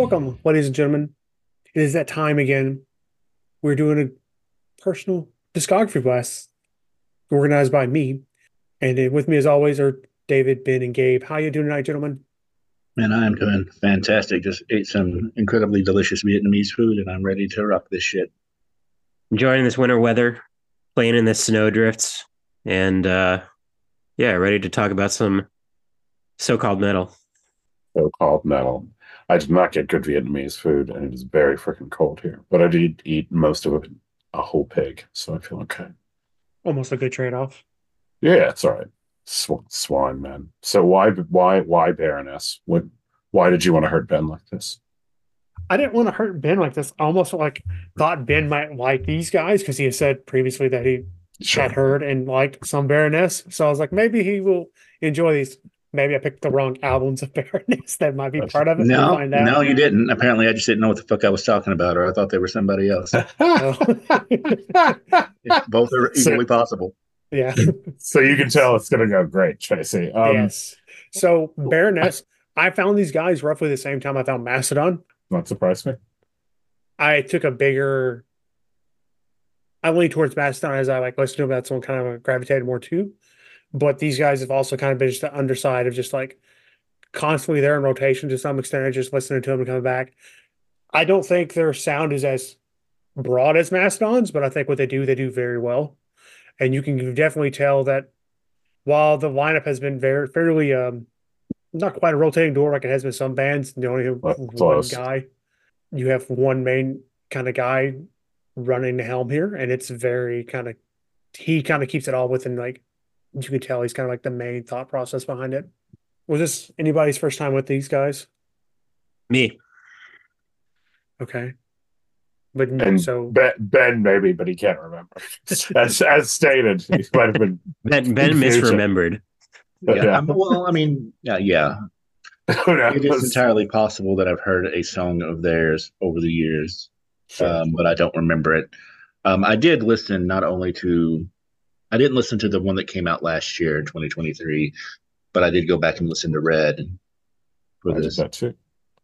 Welcome, ladies and gentlemen. It is that time again. We're doing a personal discography blast organized by me. And uh, with me, as always, are David, Ben, and Gabe. How you doing tonight, gentlemen? Man, I'm doing fantastic. Just ate some incredibly delicious Vietnamese food, and I'm ready to rock this shit. Enjoying this winter weather, playing in the snow drifts, and uh, yeah, ready to talk about some so-called metal. So-called metal. I did not get good Vietnamese food, and it is very freaking cold here. But I did eat most of it, a whole pig, so I feel okay. Almost a good trade-off. Yeah, it's all right. Sw- swine, man. So why, why, why Baroness? What? Why did you want to hurt Ben like this? I didn't want to hurt Ben like this. I almost like thought Ben might like these guys because he had said previously that he sure. had heard and liked some Baroness. So I was like, maybe he will enjoy these. Maybe I picked the wrong albums of Baroness that might be part of it. No, no, you didn't. Apparently, I just didn't know what the fuck I was talking about, or I thought they were somebody else. Both are equally so, possible. Yeah. so you can tell it's going to go great, Tracy. Um, yes. So Baroness, I found these guys roughly the same time I found Mastodon. Not surprised me. I took a bigger. I lean towards Mastodon as I like listen to them. That's one kind of gravitated more to. But these guys have also kind of been just the underside of just like constantly there in rotation to some extent, and just listening to them and coming back. I don't think their sound is as broad as Mastodon's, but I think what they do, they do very well and you can definitely tell that while the lineup has been very fairly um, not quite a rotating door like it has been some bands, you only have one guy. You have one main kind of guy running the helm here, and it's very kind of he kind of keeps it all within like you can tell he's kind of like the main thought process behind it. Was this anybody's first time with these guys? Me. Okay. But and so Ben, ben, maybe, but he can't remember. as as stated, he might have been Ben. Ben misremembered. Yeah. yeah. well, I mean, yeah, yeah. it is entirely possible that I've heard a song of theirs over the years, sure. um, but I don't remember it. Um, I did listen not only to, I didn't listen to the one that came out last year in 2023, but I did go back and listen to Red for I this, that too.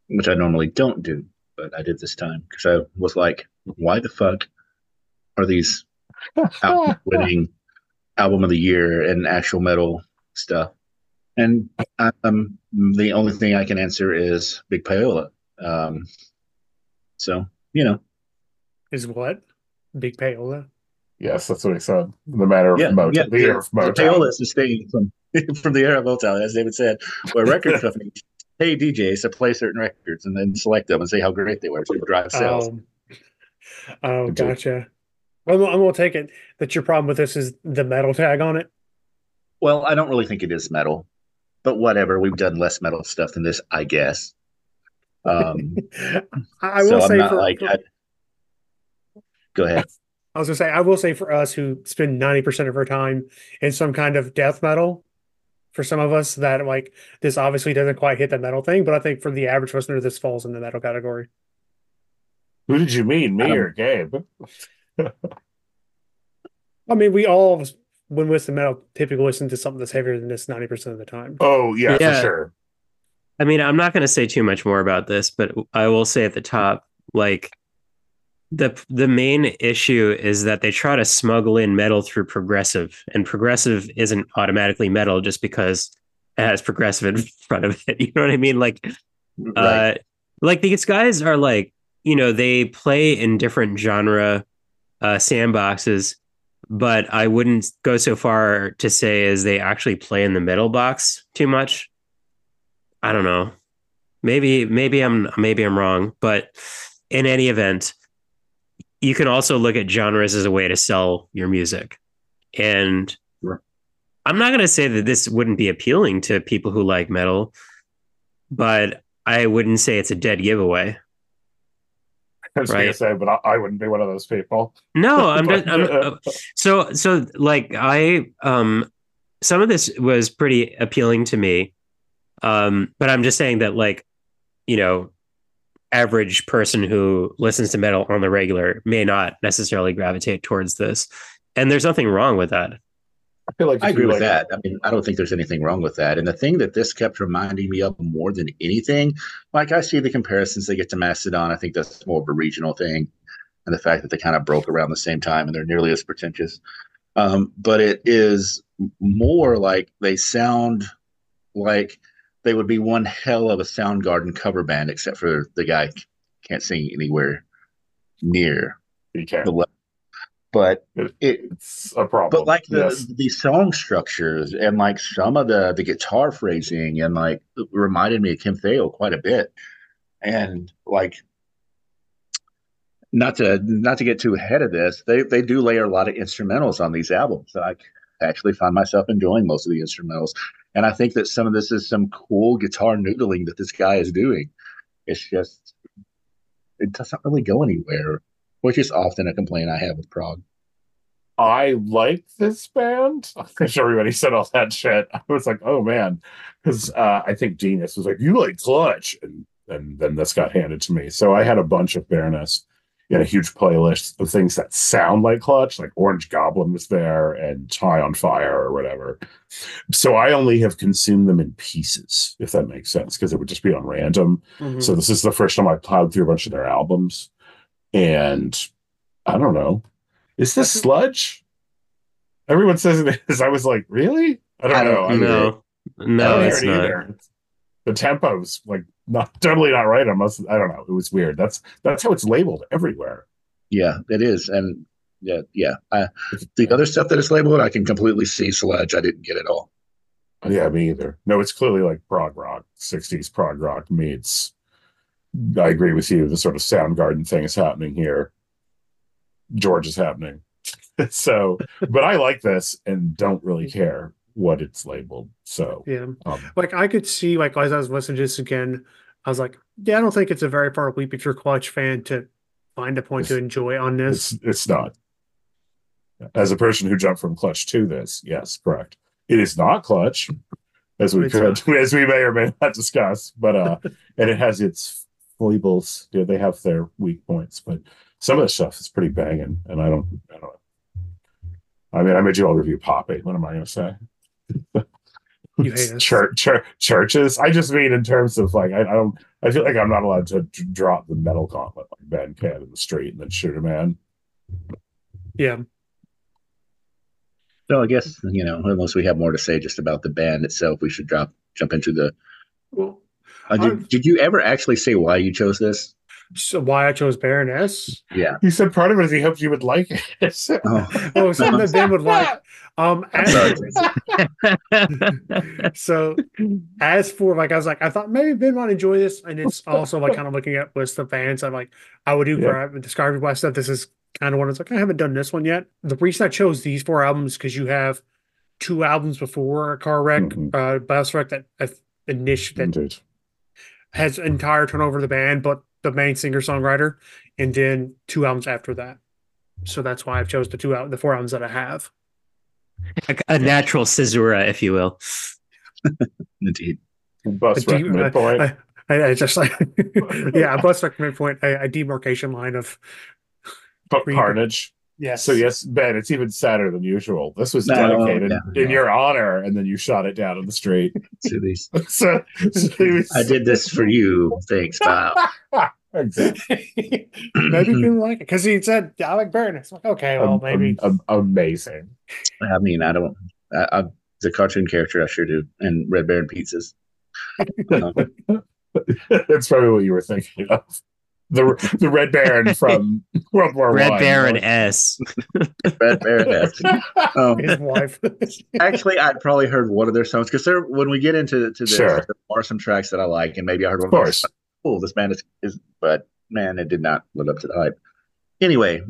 which I normally don't do but I did this time because I was like, why the fuck are these winning album of the year and actual metal stuff? And um, the only thing I can answer is Big Payola. Um, so you know, is what Big Payola? Yes, that's what he said. The matter of yeah, Motown, yeah, the yeah. era of Motown. Payola is the thing from from the era of Motown, as David said, where record companies pay DJs to play certain records and then select them and say how great they were to drive sales. Um, oh, gotcha. I'm, I'm going to take it that your problem with this is the metal tag on it. Well, I don't really think it is metal, but whatever. We've done less metal stuff than this, I guess. Um, I will so say for, like, for, I, go ahead. I was gonna say I will say for us who spend ninety percent of our time in some kind of death metal, for some of us that like this obviously doesn't quite hit the metal thing, but I think for the average listener, this falls in the metal category. Who did you mean, me um, or Gabe? I mean, we all when we listen to metal typically listen to something that's heavier than this ninety percent of the time. Oh yeah, yeah, for sure. I mean, I'm not going to say too much more about this, but I will say at the top, like the the main issue is that they try to smuggle in metal through progressive, and progressive isn't automatically metal just because it has progressive in front of it. You know what I mean? Like, right. uh, like these guys are like, you know, they play in different genre uh, sandboxes, but I wouldn't go so far to say as they actually play in the metal box too much. I don't know. Maybe maybe I'm maybe I'm wrong, but in any event, you can also look at genres as a way to sell your music. And sure. I'm not going to say that this wouldn't be appealing to people who like metal, but I wouldn't say it's a dead giveaway. I was right? going to say, but I, I, wouldn't be one of those people. No, I'm, just, I'm so so like I um some of this was pretty appealing to me. Um, but I'm just saying that like, you know, average person who listens to metal on the regular may not necessarily gravitate towards this. And there's nothing wrong with that. I feel like I agree with like- that. I mean, I don't think there's anything wrong with that. And the thing that this kept reminding me of more than anything, like I see the comparisons they get to Mastodon. I think that's more of a regional thing, and the fact that they kind of broke around the same time and they're nearly as pretentious. Um, but it is more like they sound like they would be one hell of a Soundgarden cover band, except for the guy can't sing anywhere near the level. But It- it, It's a problem. but like the yes. the song structures and like some of the the guitar phrasing and like reminded me of Kim Thayil quite a bit. And like not to not to get too ahead of this, they they do layer a lot of instrumentals on these albums. I actually find myself enjoying most of the instrumentals. And I think that some of this is some cool guitar noodling that this guy is doing. It's just it doesn't really go anywhere, which is often a complaint I have with prog. I like this band. i Because everybody said all that shit. I was like, oh man. Because uh, I think Genius was like, you like Clutch. And, and then this got handed to me. So I had a bunch of Baroness in a huge playlist of things that sound like Clutch, like Orange Goblin was there and High on Fire or whatever. So I only have consumed them in pieces, if that makes sense, because it would just be on random. Mhm. So this is the first time I plowed through a bunch of their albums, and I don't know. Is this sludge? Everyone says it is. I was like, really? I don't I don't know. I mean, No, I no, don't it's hear it not. either. The tempo's like not totally not right. I must. I don't know. It was weird. That's that's how it's labeled everywhere. Yeah, it is, and yeah, yeah. I, the other stuff that is labeled, I can completely see sludge. I didn't get it all. Yeah, me either. No, it's clearly like prog rock, '60s prog rock meets. I agree with you. The sort of Soundgarden thing is happening here. George is happening. so, but I like this and don't really care what it's labeled. So, Yeah. um, Like I could see, like as I was listening to this again, I was like, yeah, I don't think it's a very far leap if you're a Clutch fan to find a point to enjoy on this. it's it's not. As a person who jumped from Clutch to this, yes, correct. It is not Clutch, as we could, as we may or may not discuss, but uh, and it has its foibles. Yeah, they have their weak points, but some of the stuff is pretty banging, and I don't, I don't. I mean, I made you all review Poppy. What am I going to say? You hate us. Church, church, churches. I just mean in terms of like, I, I don't. I feel like I'm not allowed to d- drop the metal gauntlet like Ben can in the street and then shoot a man. Yeah. So I guess you know, unless we have more to say just about the band itself, we should drop jump into the. Well, Uh, did, did you ever actually say why you chose this? So why I chose Baroness? Yeah. He said part of it is he hoped you would like it. Oh, Oh, something that Ben would like. Um, as- so as for like, I was like, I thought maybe Ben might enjoy this, and it's also like kind of looking at list of bands. I'm like, I would do Yeah. describe my stuff. This is kind of one. It's like I haven't done this one yet. The reason I chose these four albums because you have two albums before a car wreck, Mhm. uh, bus wreck that uh, initial that Indeed. has entire turnover of the band, but the main singer songwriter, and then two albums after that. So that's why I've chose the two out the four albums that I have. a, a natural caesura, if you will. Indeed. Bus Do wreck you- I, I, I just like yeah, a bus wreck midpoint, a, a demarcation line of Ca- Green- Carnage. Yes. So yes, Ben, it's even sadder than usual. This was No, dedicated no, in no. your honor, and then you shot it down in the street. To these. so, so was- I did this for you. Thanks, Bob. Exactly. maybe people like it because he said I like Baroness. Like, okay, well Am- maybe am- am- amazing. I mean, I don't. I, I, the cartoon character, I sure do, and Red Baron pizzas. Um, That's probably what you were thinking of. The the Red Baron from World War Red One. Baron S. Red Baron. yes. Um, his wife. actually, I'd probably heard one of their songs because there, when we get into to this, Sure. there are some tracks that I like, and maybe I heard one Of course. them. Oh, this band is, is, but man, it did not live up to the hype. Anyway,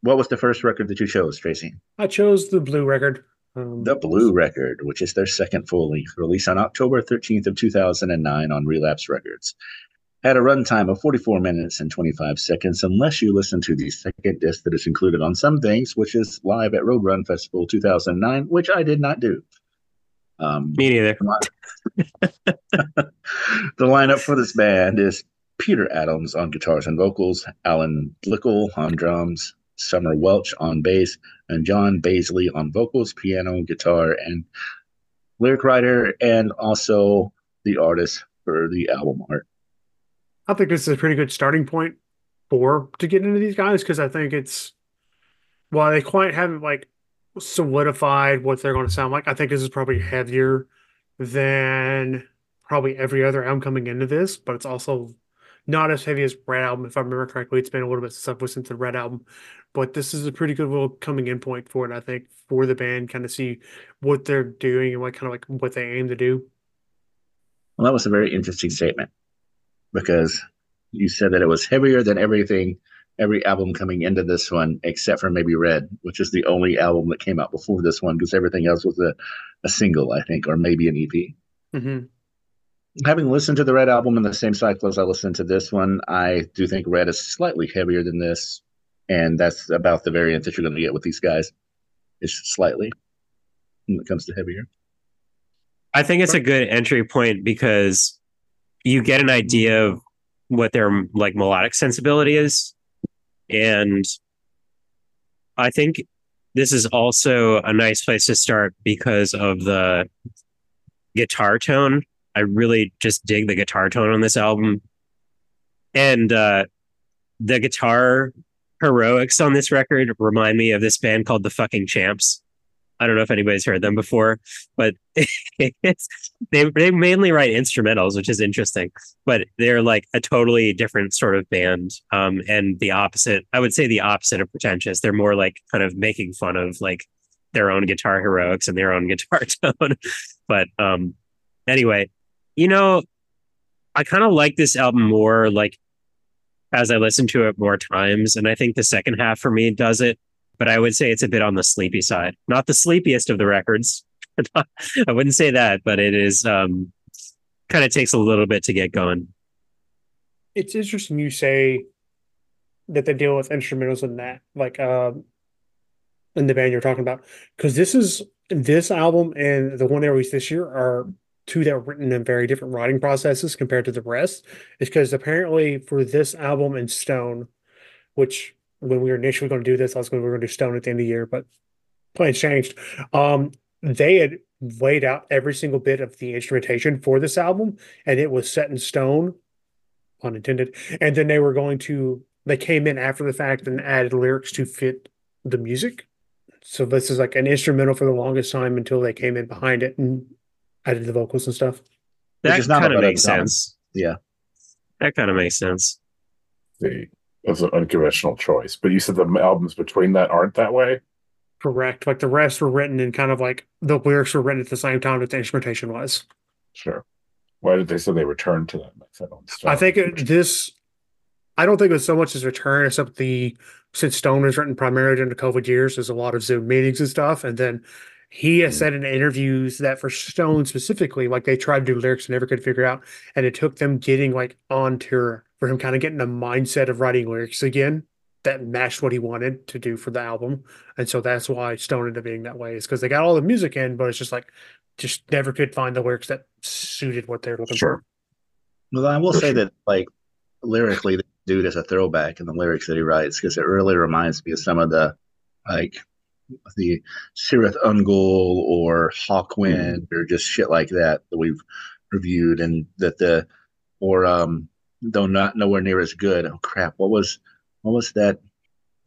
what was the first record that you chose, Tracy? I chose the blue record. Um, The Blue Record, which is their second full length release on October 13th of 2009 on Relapse Records. Had a runtime of 44 minutes and 25 seconds, unless you listen to the second disc that is included on some things, which is live at Roadburn Festival 2009, which I did not do. Um, Me neither. the lineup for this band is Peter Adams on guitars and vocals, Allen Blickle on drums, Summer Welch on bass, and John Baizley on vocals, piano, guitar, and lyric writer, and also the artist for the album art. I think this is a pretty good starting point for to get into these guys because I think it's while they quite haven't like solidified what they're going to sound like. I think this is probably heavier than probably every other album coming into this, but it's also not as heavy as Red Album. If I remember correctly, it's been a little bit since I've listened to the Red Album, but this is a pretty good little coming in point for it. I think for the band, kind of see what they're doing and what kind of like what they aim to do. Well, that was a very interesting statement because you said that it was heavier than everything, every album coming into this one, except for maybe Red, which is the only album that came out before this one, because everything else was a, a single, I think, or maybe an EP. Mm-hmm. Having listened to the Red album in the same cycle as I listened to this one, I do think Red is slightly heavier than this, and that's about the variant that you're going to get with these guys. Is slightly when it comes to heavier. I think it's a good entry point because you get an idea of what their like melodic sensibility is. And I think this is also a nice place to start because of the guitar tone. I really just dig the guitar tone on this album. And uh, the guitar heroics on this record remind me of this band called the fucking champs. I don't know if anybody's heard them before, but they they mainly write instrumentals, which is interesting. But they're like a totally different sort of band, um, and the opposite. I would say the opposite of pretentious. They're more like kind of making fun of like their own guitar heroics and their own guitar tone. but um, anyway, you know, I kind of like this album more like as I listen to it more times, and I think the second half for me does it but I would say it's a bit on the sleepy side. Not the sleepiest of the records. I wouldn't say that, but it is um, kind of takes a little bit to get going. It's interesting you say that they deal with instrumentals in that, like um, in the band you're talking about, because this is this album and the one they released this year are two that were written in very different writing processes compared to the rest. Is because apparently for this album and Stone, which when we were initially going to do this, I was going to, we were going to do Stone at the end of the year, but plans changed. Um, they had laid out every single bit of the instrumentation for this album, and it was set in stone, unintended. And then they were going to they came in after the fact and added lyrics to fit the music. So this is like an instrumental for the longest time until they came in behind it and added the vocals and stuff. That kind of makes sense. Yeah, that kind of makes sense. The as an unconventional choice. But you said the albums between that aren't that way. Correct. Like the rest were written in kind of like the lyrics were written at the same time that the instrumentation was. Sure. Why did they say they returned to that method on Stone? I think it, this. I don't think it was so much as return, except the since Stone was written primarily during the COVID years, there's a lot of Zoom meetings and stuff, and then he has mm. said in interviews that for Stone specifically, like they tried to do lyrics and never could figure out, and it took them getting like on tour for him kind of getting the mindset of writing lyrics again that matched what he wanted to do for the album. And so that's why Stone ended up being that way, is because they got all the music in, but it's just like just never could find the lyrics that suited what they're looking sure. for. Well, I will say that like lyrically, the dude is a throwback in the lyrics that he writes because it really reminds me of some of the like the Cirith Ungol or Hawkwind mm-hmm. or just shit like that that we've reviewed and that the or um though not nowhere near as good. Oh crap! What was what was that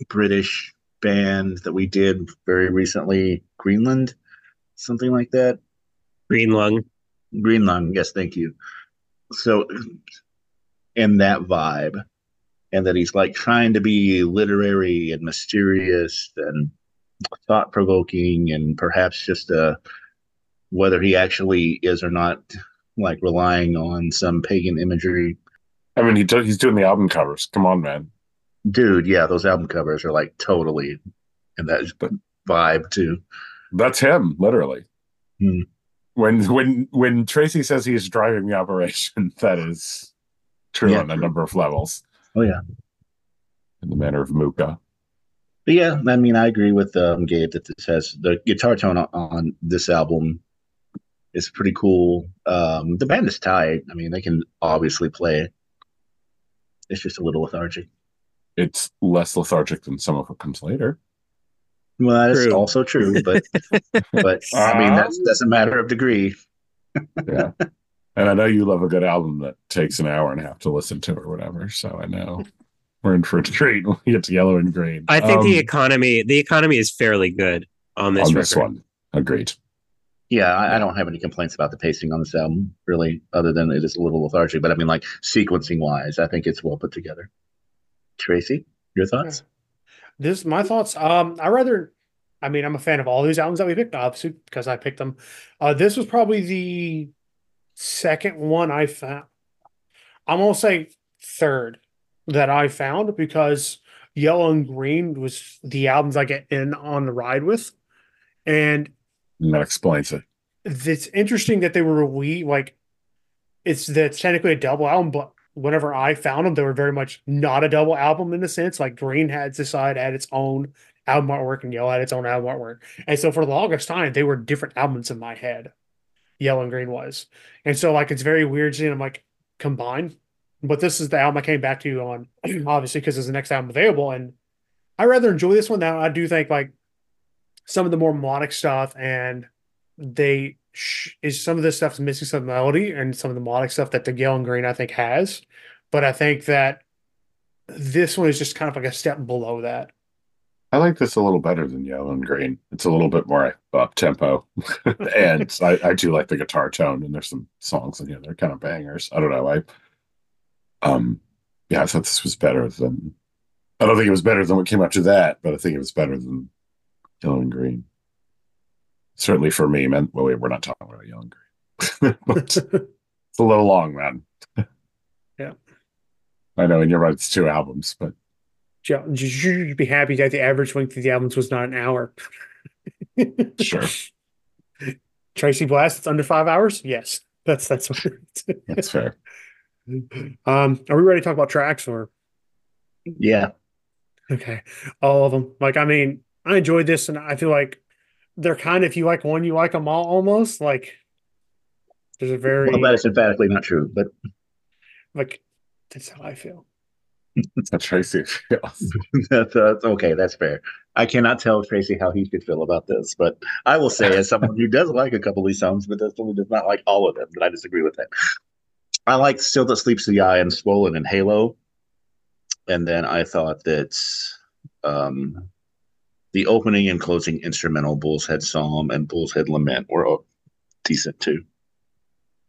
British band that we did very recently? Greenland, something like that. Green Lung. Green Lung. Yes, thank you. So, in that vibe, and that he's like trying to be literary and mysterious and thought provoking, and perhaps just a uh, whether he actually is or not like relying on some pagan imagery I mean, he do, he's doing the album covers. Come on, man. Dude, yeah, those album covers are like totally in that vibe too. That's him, literally. Hmm. When when when Tracy says he's driving the operation, that is true yeah, on a number of levels. Oh yeah, in the manner of Muka. But yeah, I mean, I agree with um, Gabe that this has the guitar tone on, on this album is pretty cool. Um, the band is tight. I mean, they can obviously play it's just a little lethargic. it's less lethargic than some of what comes later. Well, that is True. also true, but but I mean that's that's a matter of degree. Yeah. and I know you love a good album that takes an hour and a half to listen to or whatever. So I know we're in for a treat when we get to yellow and green. I think the Um, economy the economy is fairly good on this on record. this one. Agreed. Yeah, I, I don't have any complaints about the pacing on this album, really, other than it is a little lethargic. But I mean, like sequencing wise, I think it's well put together. Tracy, your thoughts? This my thoughts. Um, I rather. I mean, I'm a fan of all these albums that we picked, obviously, because I picked them. Uh, this was probably the second one I found. I'm gonna say third that I found because Yellow and Green was the albums I get in on the ride with, and And that explains it. it's interesting that they were we like it's that's technically a double album, but whenever I found them, they were very much not a double album in a sense. Like Green had decided had its own album artwork and Yellow had its own album artwork. And so for the longest time, they were different albums in my head. Yellow and Green was. And so like it's very weird seeing them like combined. But this is the album I came back to on obviously because it's the next album available. And I rather enjoy this one now. I do think like some of the more melodic stuff and they sh- is some of this stuff's missing some melody and some of the melodic stuff that the yellow and green I think has, but I think that this one is just kind of like a step below that. I like this a little better than yellow and green. It's a little bit more up tempo, and I, I do like the guitar tone. And there's some songs in here that are kind of bangers. I don't know. I um yeah, I thought this was better than. I don't think it was better than what came after that, but I think it was better than yellow and green. Certainly for me, man. Well, wait, we're not talking about yellow and green, but it's a little long, man. Yeah. I know and you're right, it's two albums, but Joe, You'd be happy that the average length of the albums was not an hour. sure, Tracy Blast, it's under five hours. Yes, that's that's what. that's fair. um, are we ready to talk about tracks or? Yeah, Okay, all of them. Like, I mean, I enjoyed this, and I feel like they're kind of if you like one, you like them all almost. Like, there's a very well, that is emphatically not true, but like that's how I feel. That's how Tracy feels. that's, that's okay. That's fair. I cannot tell Tracy how he should feel about this, but I will say, as someone who does like a couple of these songs, but definitely does not like all of them, that I disagree with that. I like "Steel That Sleeps the Eye" and "Swollen" and "Halo," and then I thought that um, the opening and closing instrumental "Bullhead's Psalm" and "Bullhead's Lament" were oh, decent too.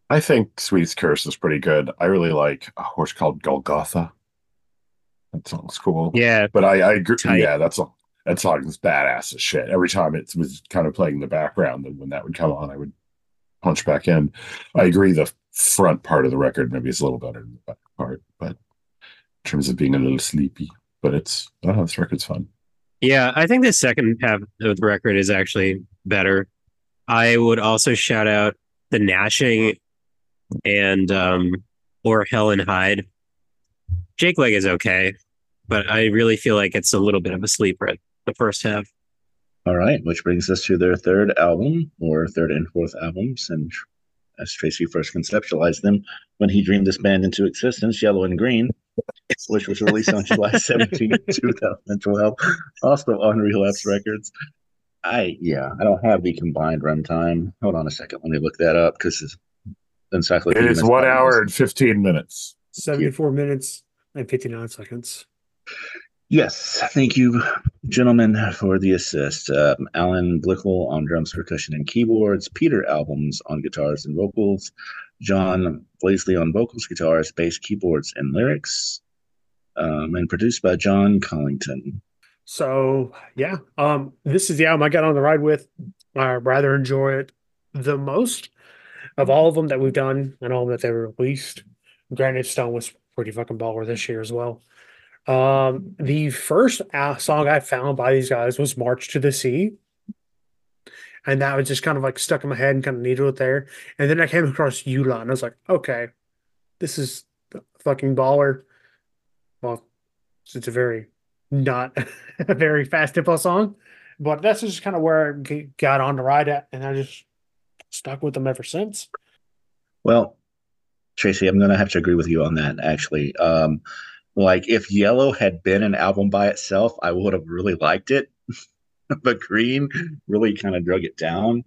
I think Sweetest Curse is pretty good. I really like a horse called Golgotha. That song's cool. Yeah, But I, I agree. Tight. Yeah, that's a that song is badass as shit. Every time it was kind of playing in the background, and when that would come on, I would punch back in. I agree. The front part of the record maybe is a little better than the back part, but in terms of being a little sleepy, but it's oh, this record's fun. Yeah, I think the second half of the record is actually better. I would also shout out the Gnashing and um O'er Hell and Hide. Jake Leg is okay, but I really feel like it's a little bit of a sleeper at the first half. All right, which brings us to their third album, or third and fourth albums, and as Tracy first conceptualized them when he dreamed this band into existence, Yellow and Green, which was released on July 17, 2012, also on Relapse Records. I yeah, I don't have the combined runtime. Hold on a second, let me look that up because it's encyclopedia. It is one hour and fifteen minutes. 74 minutes and 59 seconds. Yes, thank you, gentlemen, for the assist. Um, Allen Blickle on drums, percussion, and keyboards. Peter Adams on guitars and vocals. John Baizley on vocals, guitars, bass, keyboards, and lyrics. Um, and produced by John Congleton. So yeah, um, this is the album I got on the ride with. I rather enjoy it the most of all of them that we've done and all of them that they released. Granite Stone was pretty fucking baller this year as well. Um, the first song I found by these guys was "March to the Sea," and that was just kind of like stuck in my head and kind of needed it there. And then I came across Eula, and I was like, okay, this is fucking baller. Well, it's a very not a very fast tempo song, but that's just kind of where I got on the ride at, and I just stuck with them ever since. Well, Tracy, I'm going to have to agree with you on that, actually. Um, Like if Yellow had been an album by itself, I would have really liked it. but Green really kind of drug it down.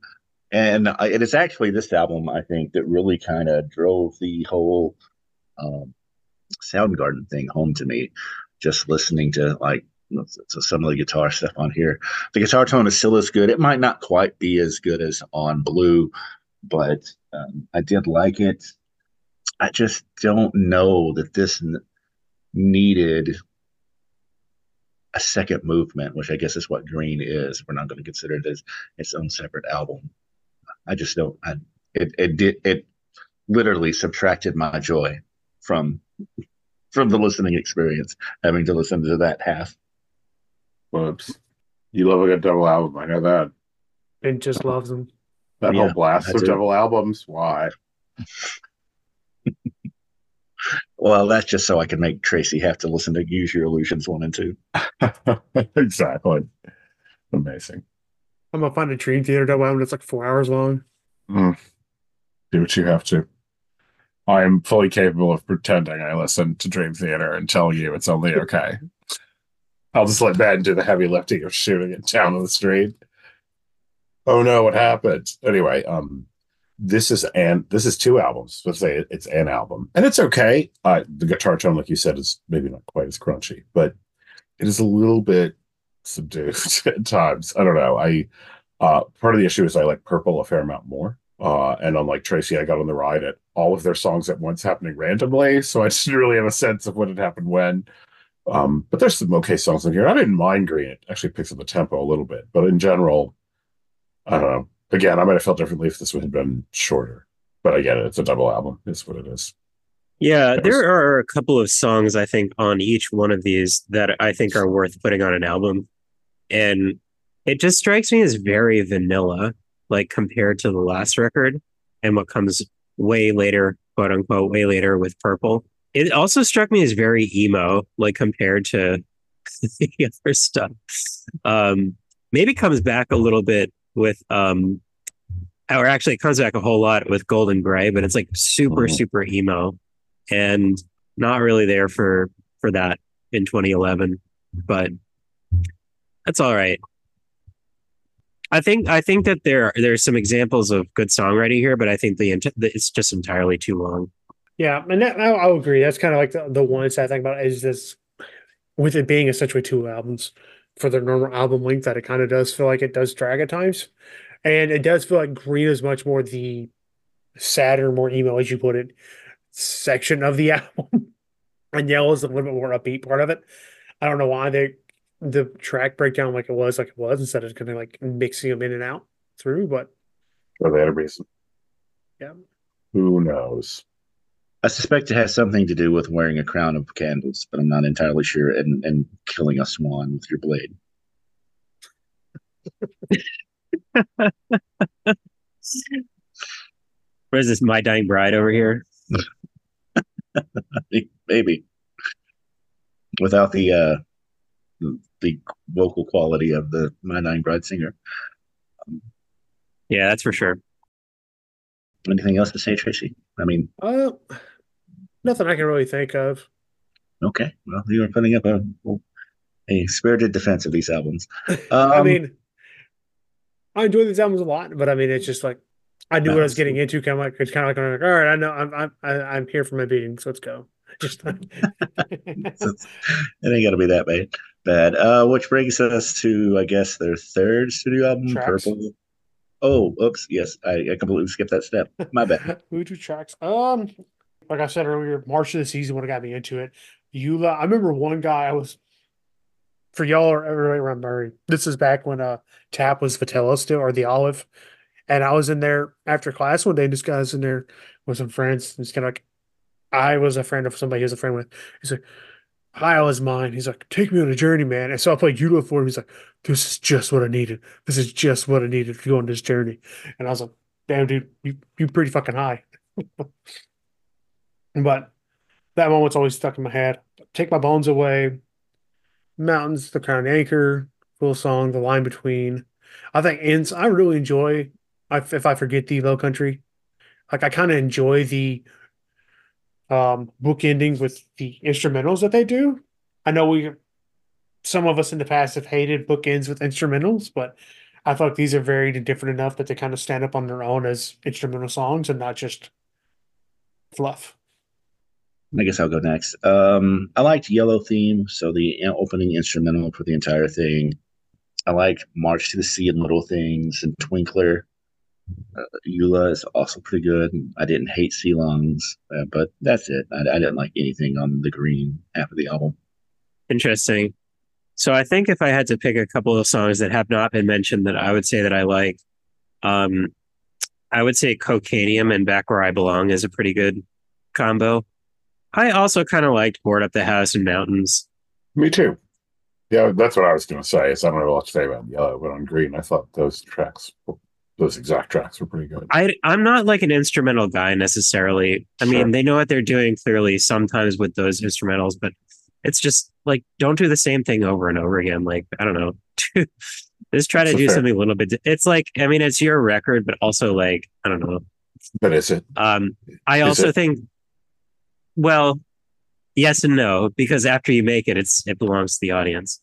And I, it is actually this album, I think, that really kind of drove the whole um, Soundgarden thing home to me. Just listening to like to some of the guitar stuff on here. The guitar tone is still as good. It might not quite be as good as on Blue, but um, I did like it. I just don't know that this needed a second movement, which I guess is what Green is. We're not going to consider it as its own separate album. I just don't. I, it it did it literally subtracted my joy from from the listening experience, having to listen to that half. Whoops. You love a good double album. I know that. And just loves them. That Yeah, whole blast I of double albums. Why? Well, that's just so I can make Tracy have to listen to Use Your Illusions one and two. exactly. Amazing. I'm gonna find a Dream Theater double album that's like four hours long. Mm. Do what you have to. I am fully capable of pretending I listen to Dream Theater and telling you it's only okay. I'll just let Ben do the heavy lifting of shooting it down on the street. Oh no, what happened? Anyway, um, this is and this is two albums. Let's say it's an album, and it's okay. Uh, the guitar tone, like you said, is maybe not quite as crunchy, but it is a little bit subdued at times. I don't know. I uh, part of the issue is I like Purple a fair amount more. Uh, and unlike Tracy, I got on the ride at all of their songs at once happening randomly, so I didn't really have a sense of what had happened when. Um, but there's some okay songs in here. I didn't mind Green. It actually picks up the tempo a little bit, but in general, I don't know. Again, I might have felt differently if this one had been shorter. But I get it. It's a double album. It's what it is. Yeah, there was- are a couple of songs I think on each one of these that I think are worth putting on an album. And it just strikes me as very vanilla, like compared to the last record and what comes way later, quote unquote, way later with Purple. It also struck me as very emo, like compared to the other stuff. Um, maybe comes back a little bit with um or actually it comes back a whole lot with Golden Gray, but it's like super, Mhm. super emo and not really there for for that in 2011 but that's all right i think i think that there there's some examples of good songwriting here but i think the, it's just entirely too long Yeah, and that, I, I agree. That's kind of like the, the one sad thing about it is this, with it being essentially two albums for their normal album length, that it kind of does feel like it does drag at times, and it does feel like Green is much more the sadder, more emo, as you put it, section of the album, and Yellow is a little bit more upbeat part of it. I don't know why they the track breakdown like it was like it was instead of kind of like mixing them in and out through, but Or they had a reason. yeah. Who knows? I suspect it has something to do with wearing a crown of candles, but I'm not entirely sure. And and killing a swan with your blade. what is this my dying bride over here Maybe without the uh the vocal quality of the My dying Bride singer. yeah that's for sure Anything else to say, Tracy? I mean, Uh, nothing I can really think of. okay. Well, you are putting up a a spirited defense of these albums. I Um, mean, I enjoy these albums a lot, but I mean, it's just like I knew what I was getting into. Kind of like it's kind of like, all right, I know I'm I'm I'm here for my beating, so let's go. Just It ain't got to be that bad. Bad. Uh, which brings us to, I guess, their third studio album, Tracks. Purple. Oh, oops. Yes, I, I completely skipped that step. My bad. Voodoo tracks. Um, like I said earlier, March of the season when it got me into it. Eula. I remember one guy I was for y'all or everybody remember. This is back when uh Tap was Vitello still or the Olive, and I was in there after class one day. This guy was in there with some friends. It's kind of like I was a friend of somebody he was a friend with. He's like, "Hi, I was mine." He's like, "Take me on a journey, man." And so I played Eula for him. He's like, "This is just what I needed. This is just what I needed to go on this journey." And I was like, "Damn, dude, you you pretty fucking high." But that moment's always stuck in my head. Take my bones away. Mountains, the crown anchor, Foolsong, the line between. I think ends. I really enjoy. If I forget the low country, like I kind of enjoy the um bookending with the instrumentals that they do. I know we some of us in the past have hated bookends with instrumentals, but I feel like these are varied and different enough that they kind of stand up on their own as instrumental songs and not just fluff. I guess I'll go next. Um, I liked Yellow Theme, so the opening instrumental for the entire thing. I like March to the Sea and Little Things and Twinkler. Uh, Eula is also pretty good. I didn't hate Sea Lungs, uh, but that's it. I, I didn't like anything on the green half of the album. Interesting. So I think if I had to pick a couple of songs that have not been mentioned that I would say that I like, um, I would say Cocainium and Back Where I Belong is a pretty good combo. I also kind of liked Board Up the House and Mountains. Me too. Yeah, that's what I was going to say. Is I don't know what to say about yellow, but on green, I thought those tracks, those exact tracks, were pretty good. I I'm not like an instrumental guy necessarily. I Sure. mean, they know what they're doing clearly sometimes with those instrumentals, but it's just like don't do the same thing over and over again. Like I don't know, just try to do fair. something a little bit. di- It's like I mean, it's your record, but also like I don't know. But is it? Um, I Is also it? think, well, yes and no, because after you make it, it's it belongs to the audience,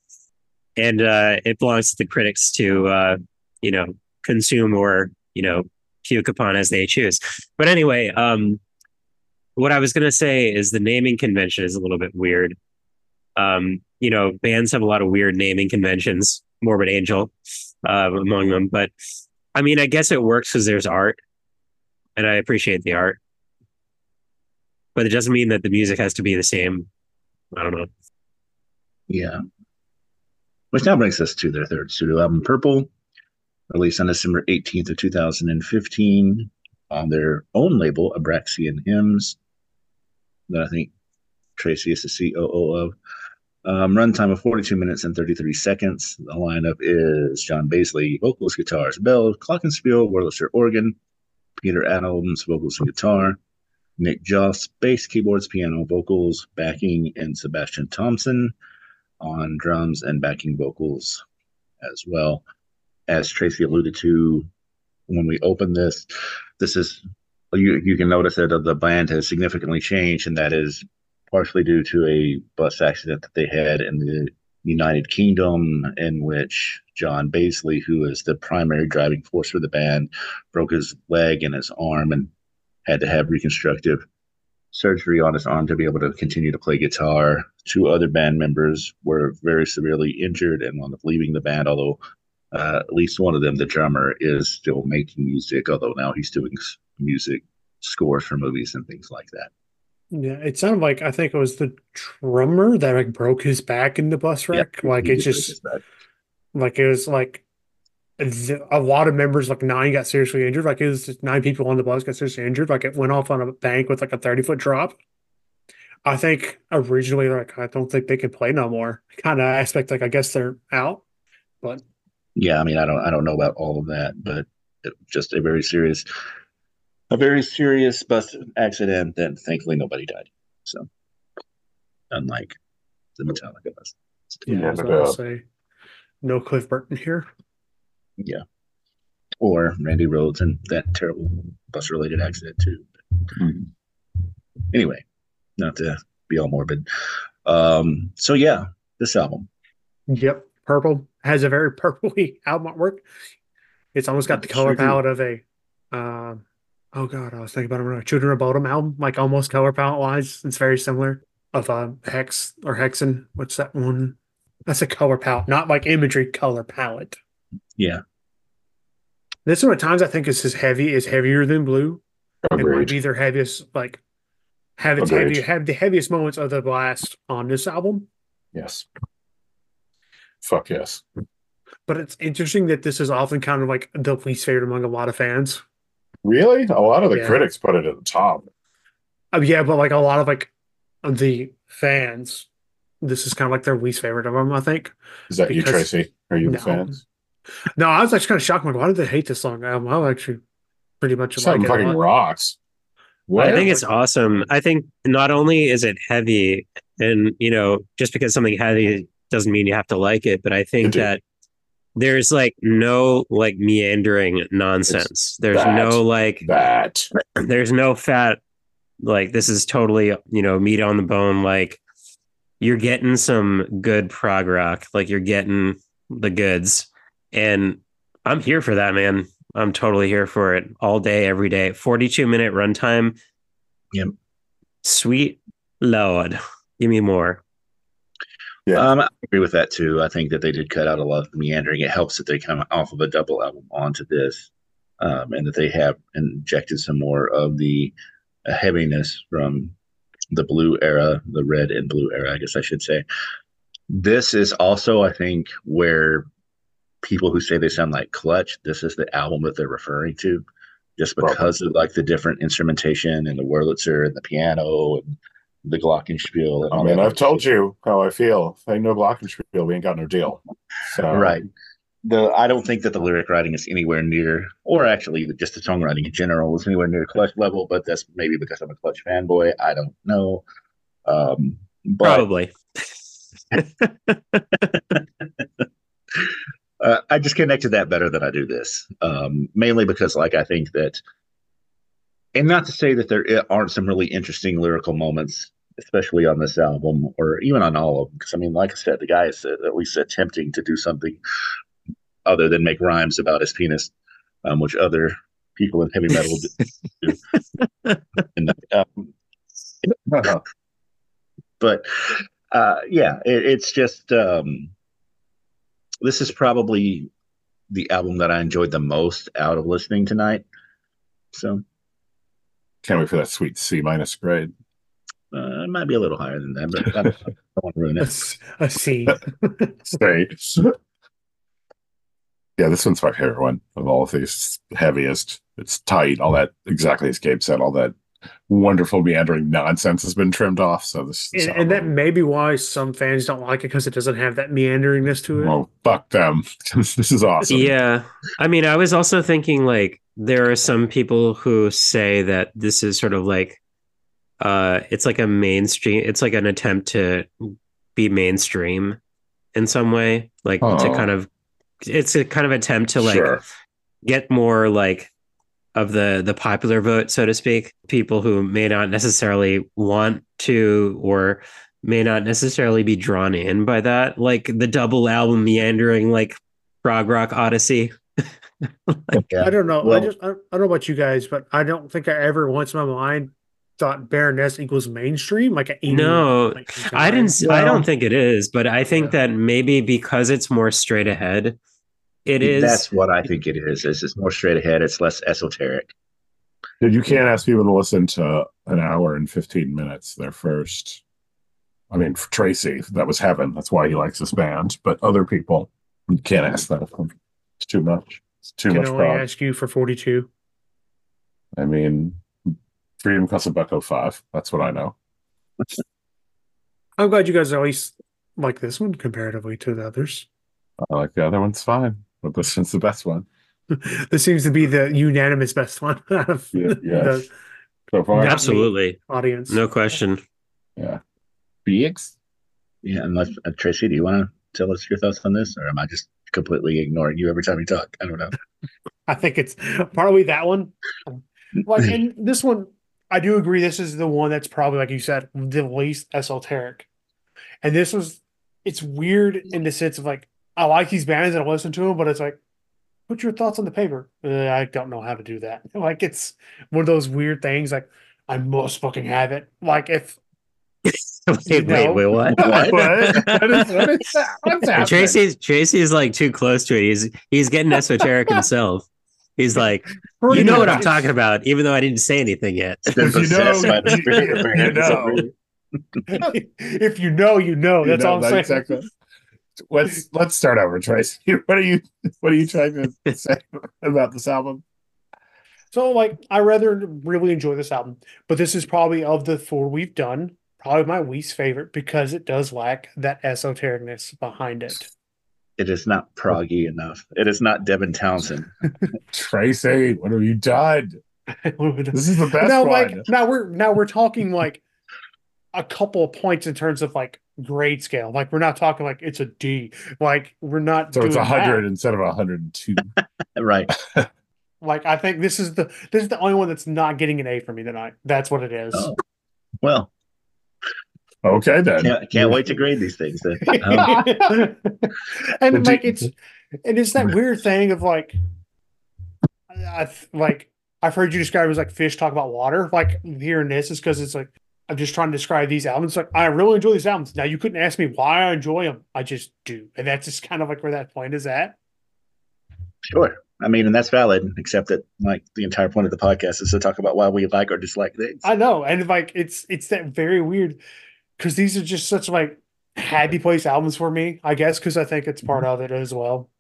and uh, it belongs to the critics to uh, you know consume or you know puke upon as they choose. But anyway, um, what I was gonna say is the naming convention is a little bit weird. Um, you know, bands have a lot of weird naming conventions. Morbid Angel, uh, among them, but I mean, I guess it works because there's art and I appreciate the art. But it doesn't mean that the music has to be the same. I don't know. Yeah. Which now brings us to their third studio album, Purple, released on December 18th of 2015 on their own label, Abraxan Hymns, that I think Tracy is the COO of. Um, runtime of 42 minutes and 33 seconds. The lineup is John Baizley, vocals, guitars, bell, glockenspiel, Wurlitzer organ, Peter Adams, vocals and guitar, Nick Jost, bass, keyboards, piano, vocals, backing, and Sebastian Thomson on drums and backing vocals as well. As Tracy alluded to, when we opened this, this is you, you can notice that the band has significantly changed, and that is partially due to a bus accident that they had in the United Kingdom, in which John Baizley, who is the primary driving force for the band, broke his leg and his arm and had to have reconstructive surgery on his arm to be able to continue to play guitar. Two other band members were very severely injured and wound up leaving the band, although uh, at least one of them, the drummer, is still making music, although now he's doing music scores for movies and things like that. Yeah, it sounded like I think it was the drummer that like broke his back in the bus wreck. like it just break his back. like it was like a lot of members, like nine, got seriously injured. Like it was just nine people on the bus got seriously injured. Like it went off on a bank with like a thirty foot drop. I think originally like I don't think they can play no more. Kind of aspect like I guess they're out, but Yeah, I mean, I don't, I don't know about all of that, but it, just a very serious, a very serious bus accident that thankfully nobody died. So, unlike the Metallica bus. yeah, Yeah, I was no about to uh, say no Cliff Burton here. Yeah. Or Randy Rhoads and that terrible bus related accident too. Mhm. Anyway, not to be all morbid. Um, so yeah, this album. Yep, purple has a very purpley album artwork. It's almost got the color sure do. palette of a, um, oh god, I was thinking about it. Children of Bodom album, like almost color palette wise, it's very similar. Of uh, Hex or Hexen, what's that one? That's a color palette, not like imagery color palette. Yeah. This one at times I think is as heavy, is heavier than blue. It might be their heaviest, like have its Agreed. heavy, have the heaviest moments of the blast on this album. Yes. Fuck yes. But it's interesting that this is often kind of like the least favorite among a lot of fans. Really? A lot of the Yeah. critics put it at the top. Uh, yeah, but like a lot of like the fans, this is kind of like their least favorite of them. I think. Is that you, Tracy? Are you the No. fans? No, I was actually kind of shocked. Like, why did they hate this song? Um, I actually pretty much This like album it. a fucking rocks. What? I think it's awesome. I think not only is it heavy, and you know, just because something heavy doesn't mean you have to like it, but I think that there's like no like meandering nonsense. There's that. no like that. there's no fat like this is totally you know meat on the bone like you're getting some good prog rock like you're getting the goods and i'm here for that man i'm totally here for it all day every day 42 minute runtime Yep. sweet lord give me more Yeah. Um, I agree with that too. I think that they did cut out a lot of the meandering. It helps that they come off of a double album onto this, um, and that they have injected some more of the uh, heaviness from the blue era, the red and blue era, I guess I should say. This is also, I think, where people who say they sound like Clutch, this is the album that they're referring to, just because of like the different instrumentation and the Wurlitzer and the piano and the Glockenspiel. And I mean, that I've told you how I feel. If ain't no Glockenspiel, we ain't got no deal. So right the i don't think that the lyric writing is anywhere near or actually just the songwriting in general is anywhere near clutch level but that's maybe because i'm a clutch fanboy i don't know um but probably uh, i just connect to that better than i do this um mainly because like i think that and not to say that there aren't some really interesting lyrical moments especially on this album or even on all of them because i mean like i said the guy is uh, at least attempting to do something other than make rhymes about his penis um, which other people in heavy metal do. And, um, but uh, yeah, it, it's just um, this is probably the album that I enjoyed the most out of listening tonight. So can't wait for that sweet C minus grade. uh, it might be a little higher than that, but I don't, I don't want to ruin it. s- a C. Say. Yeah, this one's my favorite one of all of these. It's heaviest. It's tight. All that exactly as Gabe said. All that wonderful meandering nonsense has been trimmed off. So this, this And, and that may be why some fans don't like it because it doesn't have that meanderingness to it. Oh, fuck them. this is awesome. Yeah. I mean, I was also thinking like there are some people who say that this is sort of like uh it's like a mainstream it's like an attempt to be mainstream in some way, like to Oh. kind of it's a kind of attempt to like Sure. get more like of the the popular vote so to speak people who may not necessarily want to or may not necessarily be drawn in by that like the double album meandering like prog rock odyssey Yeah. I don't know. I Well- just I don't, I don't know about you guys, but I don't think I ever once in my mind thought Baroness equals mainstream. Like a no like, i didn't s- i Well- don't think it is but i think that maybe because it's more straight ahead it is That's what I think it is. Is it's more straight ahead. It's less esoteric. Dude, you can't ask people to listen to an hour and 15 minutes. Their first, I mean, for Tracy, that was heaven. That's why he likes this band. But other people, you can't ask that of them. It's too much. It's too can much only prog. ask you for forty two. I mean, Freedom costs a buck 05. That's what I know. I'm glad you guys at least like this one comparatively to the others. I like the other one's fine, but this one's the best one this seems to be the unanimous best one out of Yeah, yeah. the so far. Absolutely audience. no question Yeah. BX? Yeah. Unless uh, Tracy, do you want to tell us your thoughts on this, or am I just completely ignoring you every time you talk? I don't know. I think it's probably that one. Like, and this one, I do agree. This is the one that's probably, like you said, the least esoteric. And this was, it's weird in the sense of like, I like these bands and I listen to them, but it's like, put your thoughts on the paper. Uh, I don't know how to do that. Like, it's one of those weird things. Like, I must fucking have it. Like, if wait wait wait what What? What is- what is? What's? Tracy's Tracy's like too close to it. He's he's getting esoteric himself. He's like, you know what I'm talking about, even though I didn't say anything yet. If you know, you- you know. if you know, you know. You That's know, all I'm that's saying. exactly- Let's let's start over, Tracy. What are you what are you trying to say about this album? So, like, I rather really enjoy this album, but this is probably of the four we've done, probably my least favorite because it does lack that esotericness behind it. It is not proggy enough. It is not Devin Townsend. Tracy, what have you done? This is the best now, one. like, now we're now we're talking like a couple of points in terms of like grade scale. Like, we're not talking like it's a D. Like, we're not. so it's a hundred instead of a hundred and two. Right. Like I think this is the this is the only one that's not getting an A for me tonight. That's what it is. Oh. Well, Okay then. can't, can't wait to grade these things. Then. Um, and like it's and it's that weird thing of like I th- like I've heard you describe it as like fish talk about water. Like hearing this is because it's like I'm just trying to describe these albums. Like I really enjoy these albums. Now you couldn't ask me why I enjoy them. I just do, and that's just kind of like where that point is at. sure. I mean, and that's valid, except that like the entire point of the podcast is to talk about why we like or dislike things. I know, and like it's it's that very weird because these are just such like happy place albums for me. I guess because I think it's part of it as well.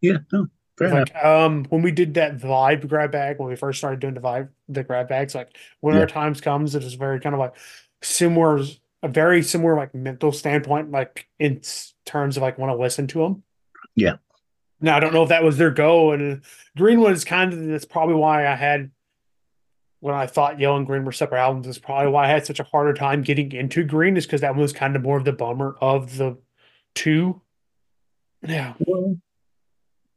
yeah, no, fair enough. um when we did that vibe grab bag when we first started doing the vibe the grab bags like when Yeah. our times comes it is very kind of like similar a very similar like mental standpoint like in terms of like want to listen to them Yeah. now i don't know if that was their goal and uh, greenwood is kind of that's probably why i had when i thought yellow and green were separate albums is probably why i had such a harder time getting into green is because that one was kind of more of the bummer of the two yeah Well,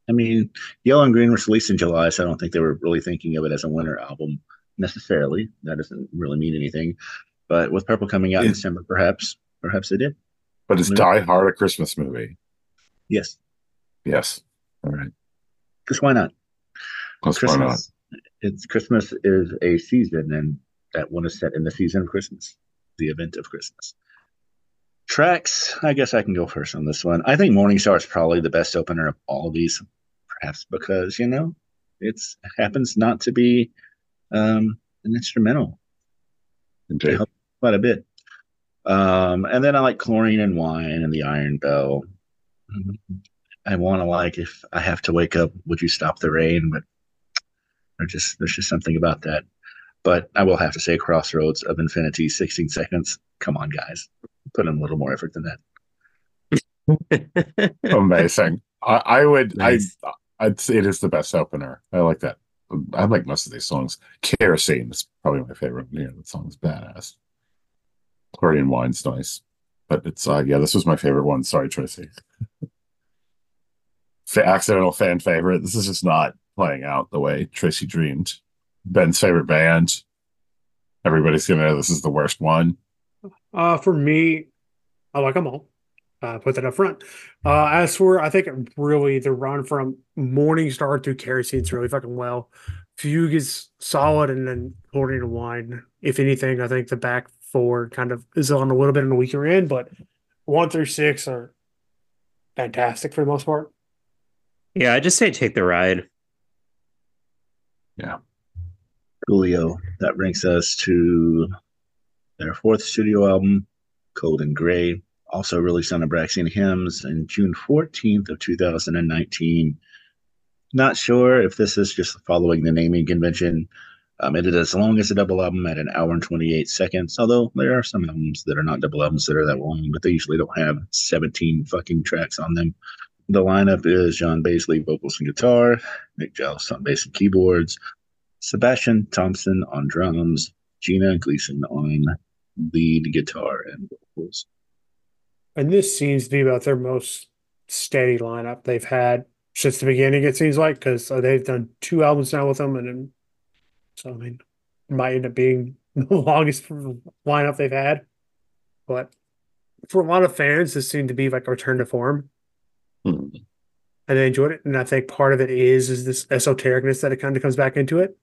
I mean, Yellow and Green was released in July, so I don't think they were really thinking of it as a winter album necessarily. That doesn't really mean anything. But with Purple coming out in December, perhaps, perhaps they did. But is Die Hard a Christmas movie? Yes, Yes. All right. because why not? Let's why not? Christmas. It's Christmas is a season, and that one is set in the season of Christmas, the event of Christmas. Tracks, I guess I can go first on this one. I think Morning Star is probably the best opener of all of these, perhaps because you know it's it happens not to be um, an instrumental quite a bit. Um, and then I like Chlorine and Wine and the Iron Bell. I want to like if I have to wake up, would you stop the rain? But there's just there's just something about that. But I will have to say Crossroads of Infinity, 16 seconds. Come on, guys. Put in a little more effort than that. Amazing. I, I would. Nice. I. Say it is the best opener. I like that. I like most of these songs. Kerosene is probably my favorite. Yeah, that song's badass. Chlorine Wine's nice, but it's uh yeah. This was my favorite one. Sorry, Tracy. Accidental fan favorite. This is just not playing out the way Tracy dreamed. Ben's favorite band. Everybody's gonna know this is the worst one. Uh, for me, I like them all. Uh, put that up front. Uh, as for, I think really the run from Morning Star through Kerosene's really fucking well. Fugue is solid, and then Chlorine and Wine. If anything, I think the back four kind of is on a little bit on the weaker end, but one through six are fantastic for the most part. yeah, I just say take the ride. Yeah. Julio. That brings us to their fourth studio album, Cold and Gray, also released on Abraxan Hymns in June 14th of 2019. Not sure if this is just following the naming convention. Um, it is as long as a double album at an hour and 28 seconds, although there are some albums that are not double albums that are that long, but they usually don't have 17 fucking tracks on them. The lineup is John Baizley, vocals and guitar, Nick Jost on bass and keyboards, Sebastian Thomson on drums, Gina Gleason on lead guitar and vocals. And this seems to be about their most steady lineup they've had since the beginning, it seems like, because they've done two albums now with them. And then, so, I mean, it might end up being the longest lineup they've had. But for a lot of fans, this seemed to be like a return to form. Hmm. And they enjoyed it. And I think part of it is is this esotericness that it kind of comes back into it.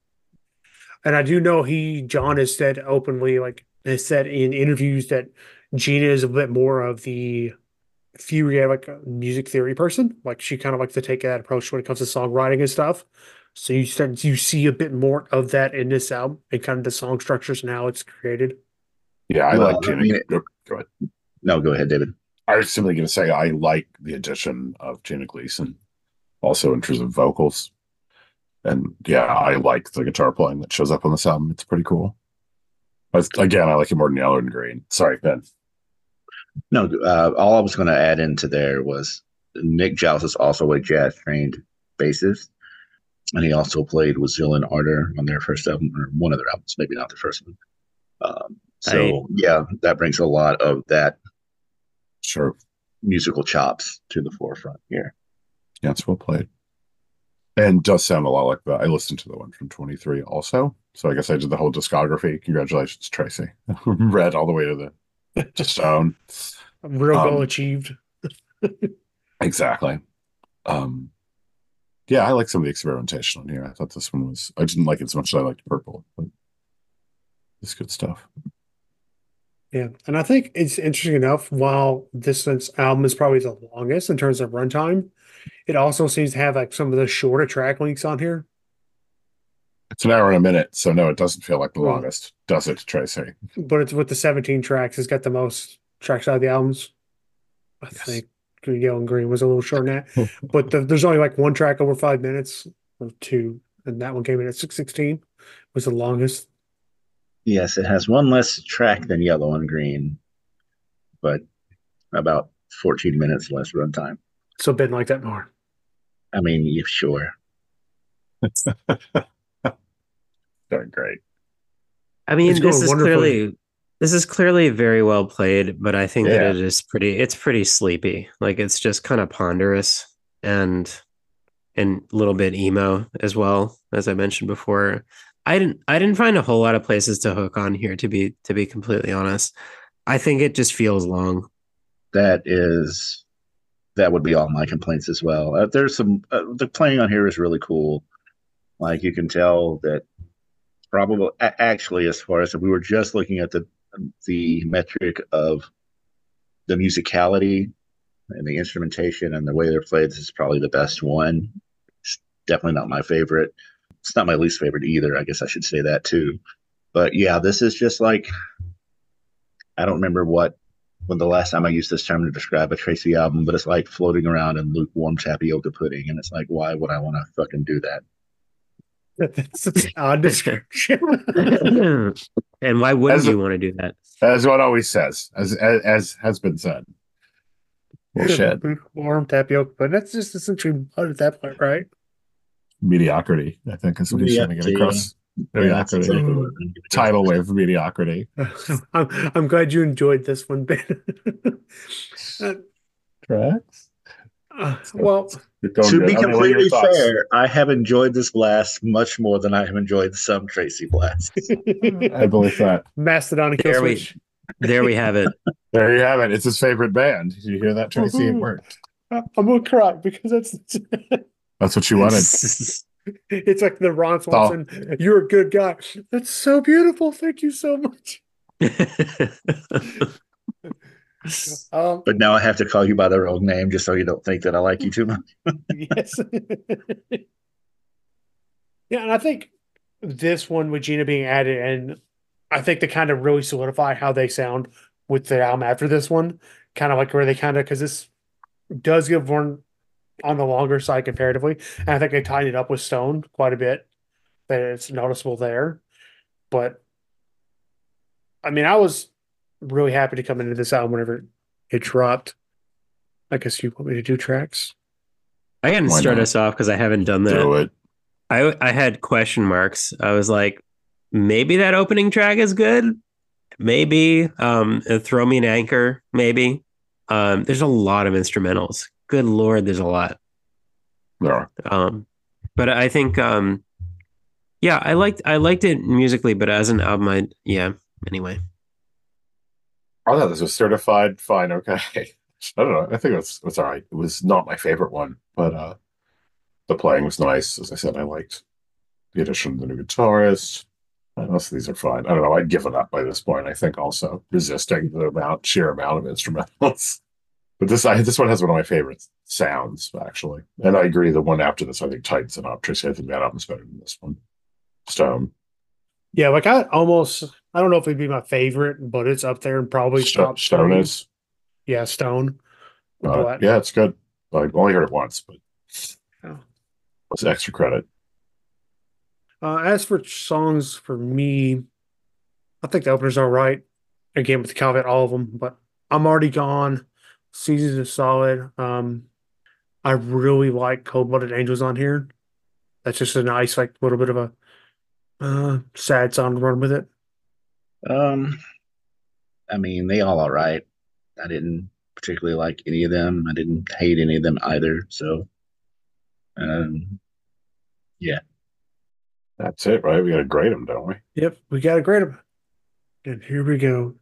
And I do know he, John, has said openly, like, has said in interviews that Gina is a bit more of the theory, like music theory person. Like she kind of likes to take that approach when it comes to songwriting and stuff. So you start you see a bit more of that in this album and kind of the song structures and how it's created. Yeah, I Well, like I mean- go, go ahead. No, go ahead, David. I was simply going to say I like the addition of Gina Gleason, also in terms of vocals, and yeah, I like the guitar playing that shows up on this album. It's pretty cool. But again, I like it more than Yellow and Green. Sorry, Ben. No, uh, all I was going to add into there was Nick Jost is also a jazz trained bassist, and he also played with Zeal and Ardor on their first album, or one of their albums, maybe not the first one. Um, so yeah, that brings a lot of that Sure, musical chops to the forefront here. yeah, it's well played. And does sound a lot like that. I listened to the one from 23 also. So I guess I did the whole discography. Congratulations, Tracy. Read all the way to the to Stone. Real goal Um, achieved. Exactly. Um yeah, I like some of the experimentation on here. I thought this one was I didn't like it as much as I liked purple, but it's good stuff. Yeah, and I think it's interesting enough. While this album is probably the longest in terms of runtime, it also seems to have like some of the shorter track links on here. It's an hour and a minute, so no, it doesn't feel like the Hmm. longest, does it, Tracy? But it's with the 17 tracks, it's got the most tracks out of the albums. I Yes. think Yellow, and Green was a little short than that. but the, there's only like one track over five minutes or two, and that one came in at 616 was the longest. Yes, it has one less track than Yellow and Green, but about 14 minutes less runtime. So Ben liked that more. I mean, yeah, sure. Doing great. I mean, this is wonderfully. clearly this is clearly very well played, but I think Yeah. that it is pretty it's pretty sleepy. Like it's just kind of ponderous and and a little bit emo as well, as I mentioned before. I didn't I didn't find a whole lot of places to hook on here to be to be completely honest. I think it just feels long. That is, that would be all my complaints as well. Uh, there's some, uh, the playing on here is really cool. Like you can tell that probably, actually, as far as if we were just looking at the, the metric of the musicality and the instrumentation and the way they're played, this is probably the best one. It's definitely not my favorite. It's not my least favorite either. I guess I should say that too. But yeah, this is just like I don't remember what when the last time I used this term to describe a Tracy album, but it's like floating around in lukewarm tapioca pudding, and it's like, why would I want to fucking do that? That's such an odd description. and why wouldn't As you want to do that? As one always says, as as, as has been said. Bullshit. Warm tapioca, but that's just essentially mud at that point, right? Mediocrity, I think, is what he's trying to get across. Mediocrity. exactly what I'm gonna do. Tidal wave of mediocrity. I'm, I'm glad you enjoyed this one, Ben. Uh, Tracks? Uh, well, To be I mean, what are your completely fair, I have enjoyed this blast much more than I have enjoyed some Tracy blasts. I believe that. Mastodon and There we- There we have it. There you have it. It's his favorite band. Did you hear that, Tracy? It Mhm. worked. I'm gonna cry because that's That's what you wanted. it's like the Ron all- Swanson. You're a good guy. That's so beautiful. Thank you so much. Um, But now I have to call you by the wrong name just so you don't think that I like you too much. yes. yeah, and I think this one with Gina being added, and I think they kind of really solidify how they sound with the album after this one. Kind of like where they kind of because this does give one on the longer side comparatively, and I think they tied it up with Stone quite a bit. That it's noticeable there, but I mean, I was really happy to come into this album whenever it dropped. I guess you want me to do tracks. I can Why start not? us off because I haven't done that. Do it. I I had question marks. I was like, maybe that opening track is good. Maybe um, throw me an anchor. Maybe um, there's a lot of instrumentals. Good lord, there's a lot. There are. Um, but I think um, yeah, I liked I liked it musically, but as an album, I yeah. Anyway, I thought this was certified fine. Okay. I don't know. I think it was, all right. It was not my favorite one, but uh, the playing was nice. As I said, I liked the addition of the new guitarist. Most of these are fine. I don't know. I'd given up by this point. I think also resisting the amount, sheer amount of instrumentals. But this, I, this one has one of my favorite sounds actually, and I agree. The one after this, I think, tightens it up. Tracy, I think that album's better than this one. Stone, Yeah, like I almost I don't know if it'd be my favorite, but it's up there and probably Stone, top Stone three. is. Yeah, Stone. Uh, yeah, it's good. I've only heard it once, but Oh. it's extra credit. Uh, as for songs for me, I think the opener's all right. Again, with the caveat, all of them, but I'm already gone. Seasons is solid. Um, I really like Cold Blooded Angels on here. That's just a nice, like, little bit of a uh, sad song to run with it. Um, I mean, they all all right. I didn't particularly like any of them. I didn't hate any of them either. So, um, yeah. That's it, right? We got to grade them, don't we? Yep, we got to grade them. And here we go.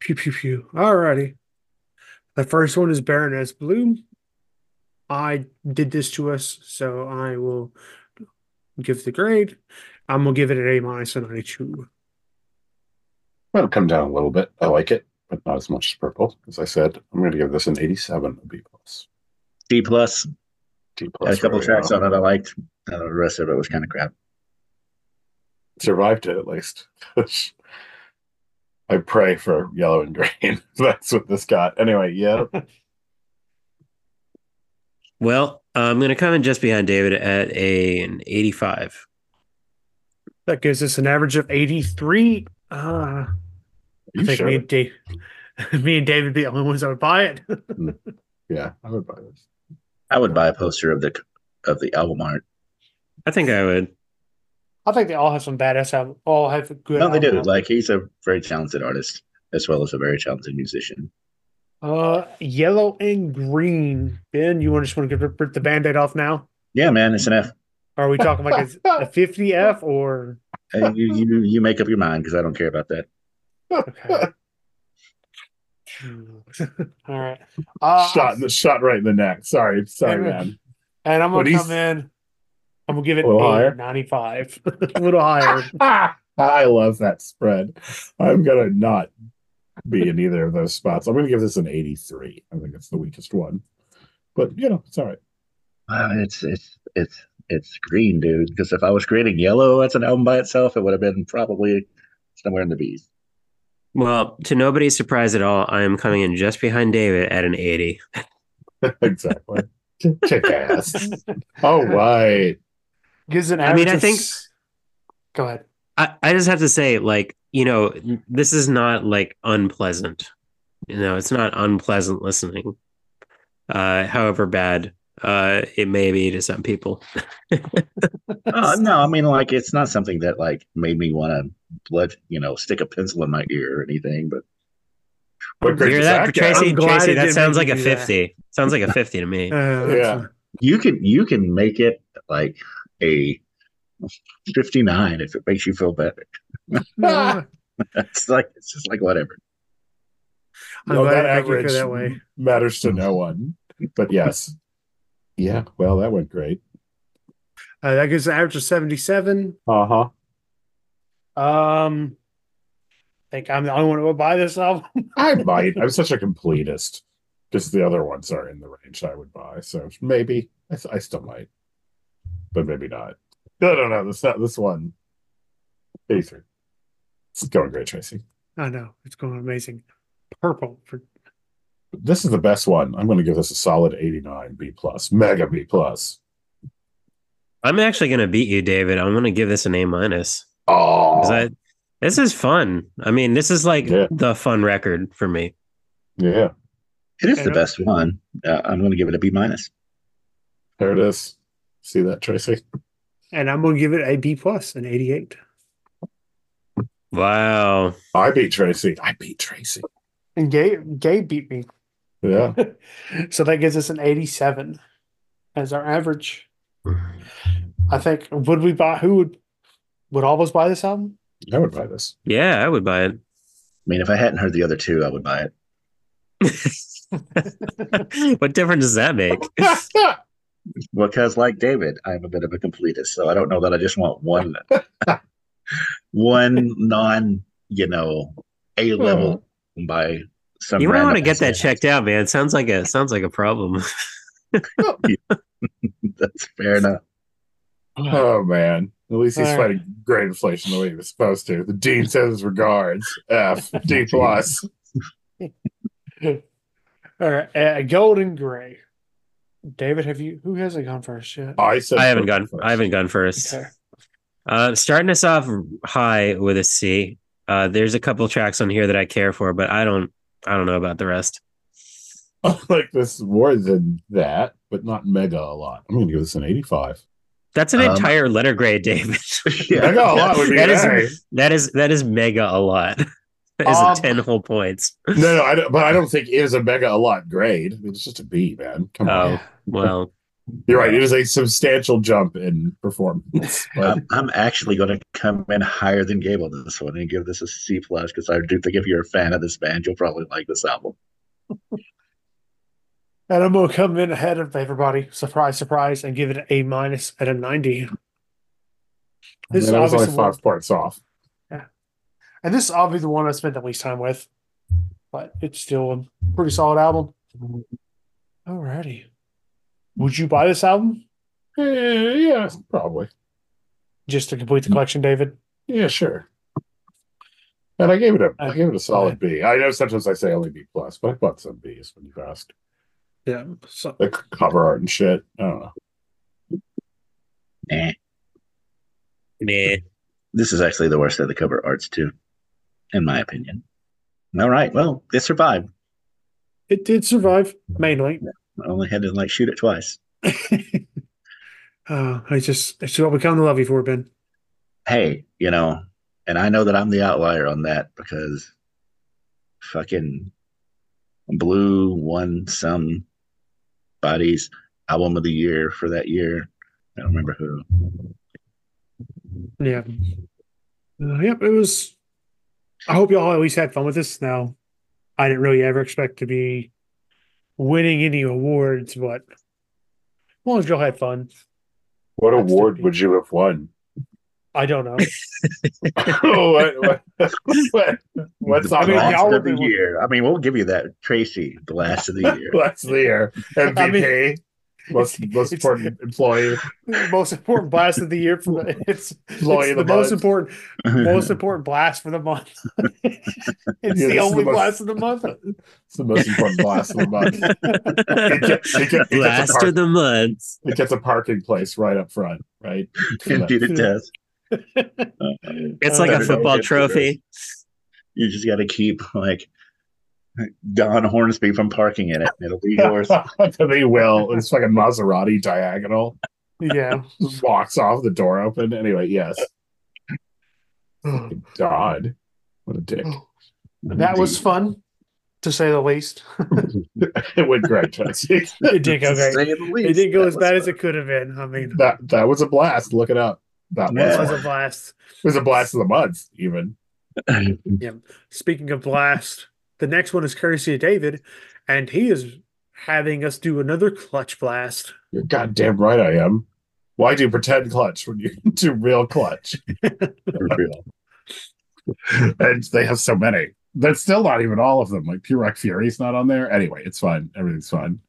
Pew pew pew. Alrighty. The first one is Baroness Bloom. I did this to us, so I will give the grade. I'm gonna give it an A minus and 92. It'll come down a little bit. I like it, but not as much as purple. As I said, I'm going to give this an 87 a B plus. D plus. D Had plus. a couple tracks on it I liked. Uh, the rest of it was kind of crap. Survived it at least. I pray for yellow and green. That's what this got. Anyway, yeah. Well, I'm going to come in just behind David at a, an 85. That gives us an average of 83. Uh, I think sure? me and, Dave, me and David be the only ones that would buy it. Yeah, I would buy this. I would buy a poster of the of the album art. I think I would. I think they all have some badass album. All have good. No, they do. album. Like he's a very talented artist as well as a very talented musician. Uh, yellow and green. Ben, you want just want to get rip the band-aid off now? Yeah, man, it's an F. Are we talking like a, a 50 F or Uh, you you you make up your mind because I don't care about that. okay? All right. Uh, shot in the shot right in the neck. Sorry, sorry, Hey, man. and I'm gonna he's- come in. I'm gonna give it A little a 95. a little higher. I love that spread. I'm gonna not be in either of those spots. I'm gonna give this an 83. I think it's the weakest one, but you know, it's all right. Wow, it's it's it's it's green, dude. Because if I was grading yellow as an album by itself, it would have been probably somewhere in the B's. Well, to nobody's surprise at all, I am coming in just behind David at an 80. exactly. Kick ass. All right. Gives an I mean. I think- s- Go ahead. I, I just have to say, like, you know, this is not like unpleasant. You know, it's not unpleasant listening. Uh, however bad uh it may be to some people. Oh no, I mean like it's not something that like made me want to blood, you know, stick a pencil in my ear or anything. But What Hear that, that? Tracy? Tracy, that sounds like a do that. 50. Sounds like a 50 to me. Uh, Yeah. you can you can make it like a fifty nine if it makes you feel better. it's like it's just like whatever. I'm No, that I think you feel average that way. matters to no one. But yes. Yeah, well, that went great. Uh, that gives an average of 77. Uh-huh. Um, I think I'm the only one who would buy this album. I might. I'm such a completist. Because the other ones are in the range I would buy. So maybe I, I still might. But maybe not. No, no, no. This this one. 83. It's going great, Tracy. I know it's going amazing. Purple for This is the best one. I'm going to give this a solid 89 B plus, mega B plus. I'm actually going to beat you, David. I'm going to give this an A minus. Oh, 'Cause I- this is fun. I mean, this is like Yeah. the fun record for me. yeah. It is the best one. Uh, I'm going to give it a B minus. There it is. See that, Tracy? and I'm going to give it a B plus, an 88. Wow. I beat Tracy. I beat Tracy. And Gabe, Gabe beat me, Yeah. so that gives us an 87 as our average. I think would we buy? Who would would all of us buy this album? I would buy this. Yeah, I would buy it. I mean, if I hadn't heard the other two, I would buy it. it. what difference does that make? Because, like David, I'm a bit of a completist, so I don't know that I just want one, one non, you know, A level by some. You might want to get that checked out, man. It sounds like a sounds like a problem. That's fair enough. Oh man. At least he's All right. fighting great inflation the way he was supposed to. The dean says regards. F D plus. All right, uh, gold and gray. David, have you? Who hasn't gone first yet? I said I haven't gone. first. I haven't gone first. Okay. Uh, starting us off high with a C. Uh, there's a couple tracks on here that I care for, but I don't. I don't know about the rest. I like this more than that, but not mega a lot. I'm gonna give this an 85. That's an Um, entire letter grade, David. Mega a lot would be That an is- A. that is that is mega a lot. That is Um, a ten whole points. No, no, I don't, but I don't think it is a mega a lot grade. I mean, it's just a B, man. Come on. Oh well, You're right. It is a substantial jump in performance. But I'm, I'm actually going to come in higher than Gabe on this one and give this a C plus because I do think if you're a fan of this band, you'll probably like this album. And I'm gonna come in ahead of everybody, surprise, surprise, and give it an A minus at a ninety. This is that was only obviously one, five points off. Yeah, and this is obviously the one I spent the least time with, but it's still a pretty solid album. Alrighty, would you buy this album Eh, yeah, probably. just to complete the collection, David? Yeah, sure. And I gave it a I gave it a solid B. I know sometimes I say only B plus, but I bought some B's when you asked. Yeah. So, The cover art and shit. I don't know. Eh. Meh. This is actually the worst of the cover arts, too, in my opinion. All right. Well, it survived. it did survive mainly. I only had to like shoot it twice. uh, I just it's what we come to love you for, Ben. Hey, you know, and I know that I'm the outlier on that because fucking Blue won some bodies album of the year for that year. I don't remember who. Yeah. Uh, yep, it was. I hope y'all at least had fun with this. Now, I didn't really ever expect to be winning any awards, but as long as y'all had fun, What That's award would you have won? I don't know. Oh, what, what, what, what's The on I mean, blast of would the be- year. I mean, we'll give you that, Tracy, the last of the year. last of the year. MVP. I mean- most most important employee. most important blast of the year for the it's, Employee it's of the, the most important most important blast for the month. it's Yeah, the is only the most- blast of the month. It's the most important blast of the month. It gets- it gets- it gets a of the month. It gets a parking place right up front, right? Indeed, it does. It's like Uh, a football trophy. You just got to keep like Don Hornsby from parking in it. It'll be yours. they will. It's like a Maserati diagonal. Yeah. Walks off the door open. Anyway, yes. Oh, God. What a dick. That was fun, to say the least. it went great, Jesse. It did go great. It did go that as was bad as it could have been. I mean, That that was a blast. Look it up. That Yeah. was, was a blast. It was a blast of the month, even. yeah. Speaking of blast, the next one is courtesy of David, and he is having us do another clutch blast. You're goddamn right I am. Why do you pretend clutch when you do real clutch? Real. and they have so many. That's still not even all of them. Like Pure Rock Fury's not on there. Anyway, it's fine. Everything's fine.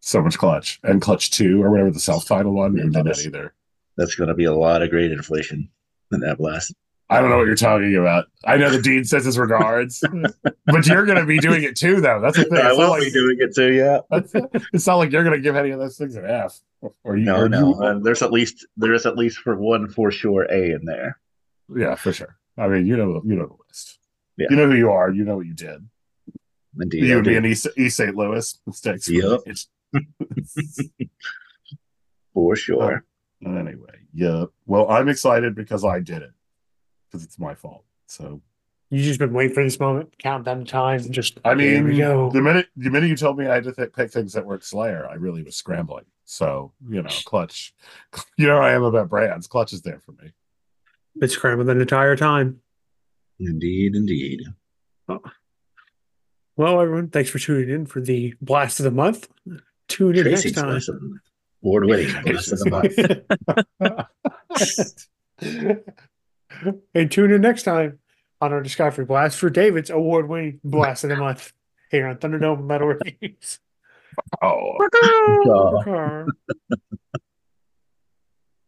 So much clutch. And clutch two or whatever the self-titled one. Yeah, Didn't that that's- either. That's going to be a lot of great inflation in that blast. I don't know what you're talking about. I know the dean says his regards, but you're going to be doing it too, though. That's the thing. I It's not, will like, be doing it too. Yeah. it's not like you're going to give any of those things an F. Or you, No, or no. you- Uh, there's at least there is at least for one for sure A in there. yeah, for sure. I mean, you know, you know the list. Yeah. You know who you are. You know what you did. Indeed. you would be in East, East St. Louis. Mistakes. Yep. for sure. Anyway, yeah. Well, I'm excited because I did it because it's my fault. So You just been waiting for this moment, count down the time, and just I mean, go. the minute the minute you told me I had to th- pick things that weren't Slayer, I really was scrambling. So you know, Clutch. You know, I am about brands. Clutch is there for me. Been scrambling the entire time. Indeed, indeed. Well, everyone, thanks for tuning in for the blast of the month. Tune in Tracy's next time. lesson. Award winning blast of the month. and tune in next time on our Discography Blast for David's award-winning blast of the month here on Thunderdome Metal Reviews. Oh.